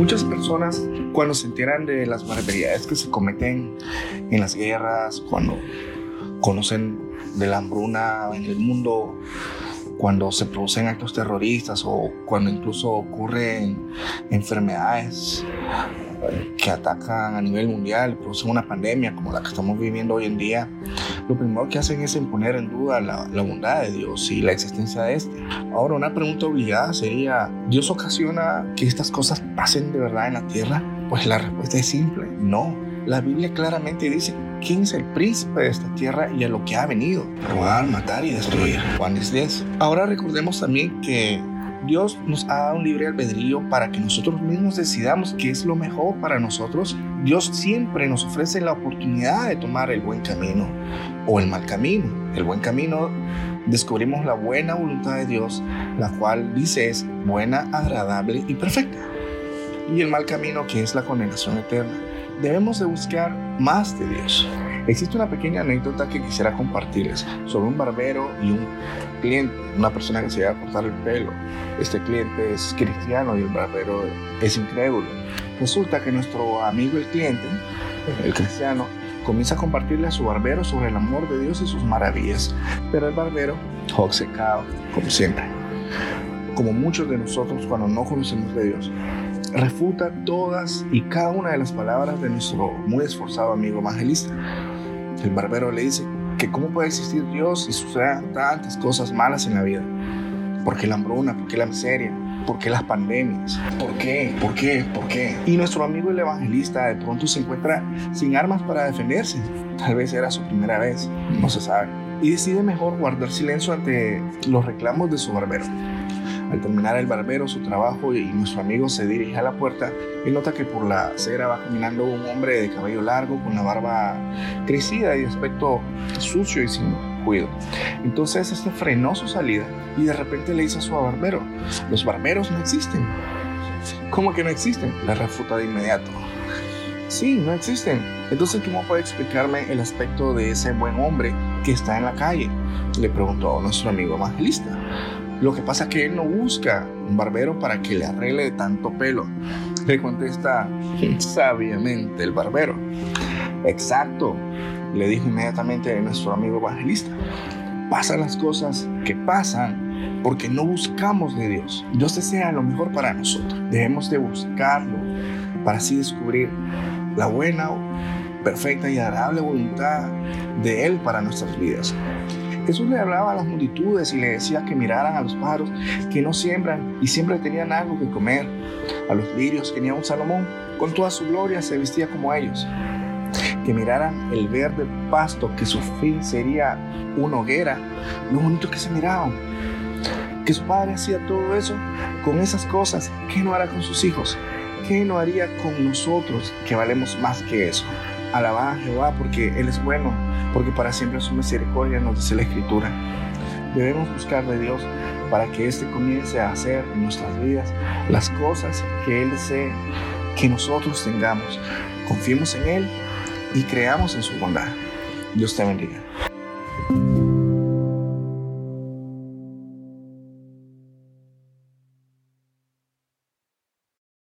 Muchas personas cuando se enteran de las barbaridades que se cometen en las guerras, cuando conocen de la hambruna en el mundo, cuando se producen actos terroristas o cuando incluso ocurren enfermedades que atacan a nivel mundial, producen una pandemia como la que estamos viviendo hoy en día, lo primero que hacen es imponer en duda la, la bondad de Dios y la existencia de este. Ahora, una pregunta obligada sería, ¿Dios ocasiona que estas cosas pasen de verdad en la tierra? Pues la respuesta es simple, no. La Biblia claramente dice quién es el príncipe de esta tierra y a lo que ha venido, robar, matar y destruir. Juan 10. Ahora recordemos también que Dios nos ha dado un libre albedrío para que nosotros mismos decidamos qué es lo mejor para nosotros. Dios siempre nos ofrece la oportunidad de tomar el buen camino o el mal camino. El buen camino descubrimos la buena voluntad de Dios, la cual dice es buena, agradable y perfecta. Y el mal camino que es la condenación eterna. Debemos de buscar más de Dios. Existe una pequeña anécdota que quisiera compartirles sobre un barbero y un cliente, una persona que se iba a cortar el pelo. Este cliente es cristiano y el barbero es incrédulo. Resulta que nuestro amigo el cliente, el cristiano, comienza a compartirle a su barbero sobre el amor de Dios y sus maravillas, pero el barbero, obcecado, como siempre, como muchos de nosotros cuando no conocemos de Dios, refuta todas y cada una de las palabras de nuestro muy esforzado amigo evangelista. El barbero le dice que cómo puede existir Dios si sucedan tantas cosas malas en la vida. ¿Por qué la hambruna? ¿Por qué la miseria? ¿Por qué las pandemias? ¿Por qué? ¿Por qué? ¿Por qué? Y nuestro amigo el evangelista de pronto se encuentra sin armas para defenderse. Tal vez era su primera vez, no se sabe. Y decide mejor guardar silencio ante los reclamos de su barbero. Al terminar el barbero su trabajo y nuestro amigo se dirige a la puerta, él nota que por la acera va caminando un hombre de cabello largo con la barba crecida y aspecto sucio y sin cuidado. Entonces este frenó su salida y de repente le dice a su barbero, los barberos no existen. ¿Cómo que no existen? Le refuta de inmediato. Sí, no existen. Entonces, ¿cómo puede explicarme el aspecto de ese buen hombre que está en la calle? Le preguntó a nuestro amigo evangelista. Lo que pasa es que él no busca un barbero para que le arregle de tanto pelo. Le contesta sabiamente el barbero. Exacto, le dijo inmediatamente nuestro amigo evangelista. Pasan las cosas que pasan porque no buscamos de Dios. Dios desea lo mejor para nosotros. Debemos de buscarlo para así descubrir la buena, perfecta y agradable voluntad de Él para nuestras vidas. Jesús le hablaba a las multitudes y le decía que miraran a los pájaros que no siembran y siempre tenían algo que comer. A los lirios que ni un Salomón, con toda su gloria, se vestía como ellos. Que miraran el verde pasto, que su fin sería una hoguera, lo bonito que se miraban. Que su padre hacía todo eso con esas cosas, ¿qué no hará con sus hijos? ¿Qué no haría con nosotros que valemos más que eso? Alabad a Jehová porque Él es bueno, porque para siempre su misericordia nos dice la Escritura. Debemos buscar de Dios para que éste comience a hacer en nuestras vidas las cosas que Él desee que nosotros tengamos. Confiemos en Él y creamos en su bondad. Dios te bendiga.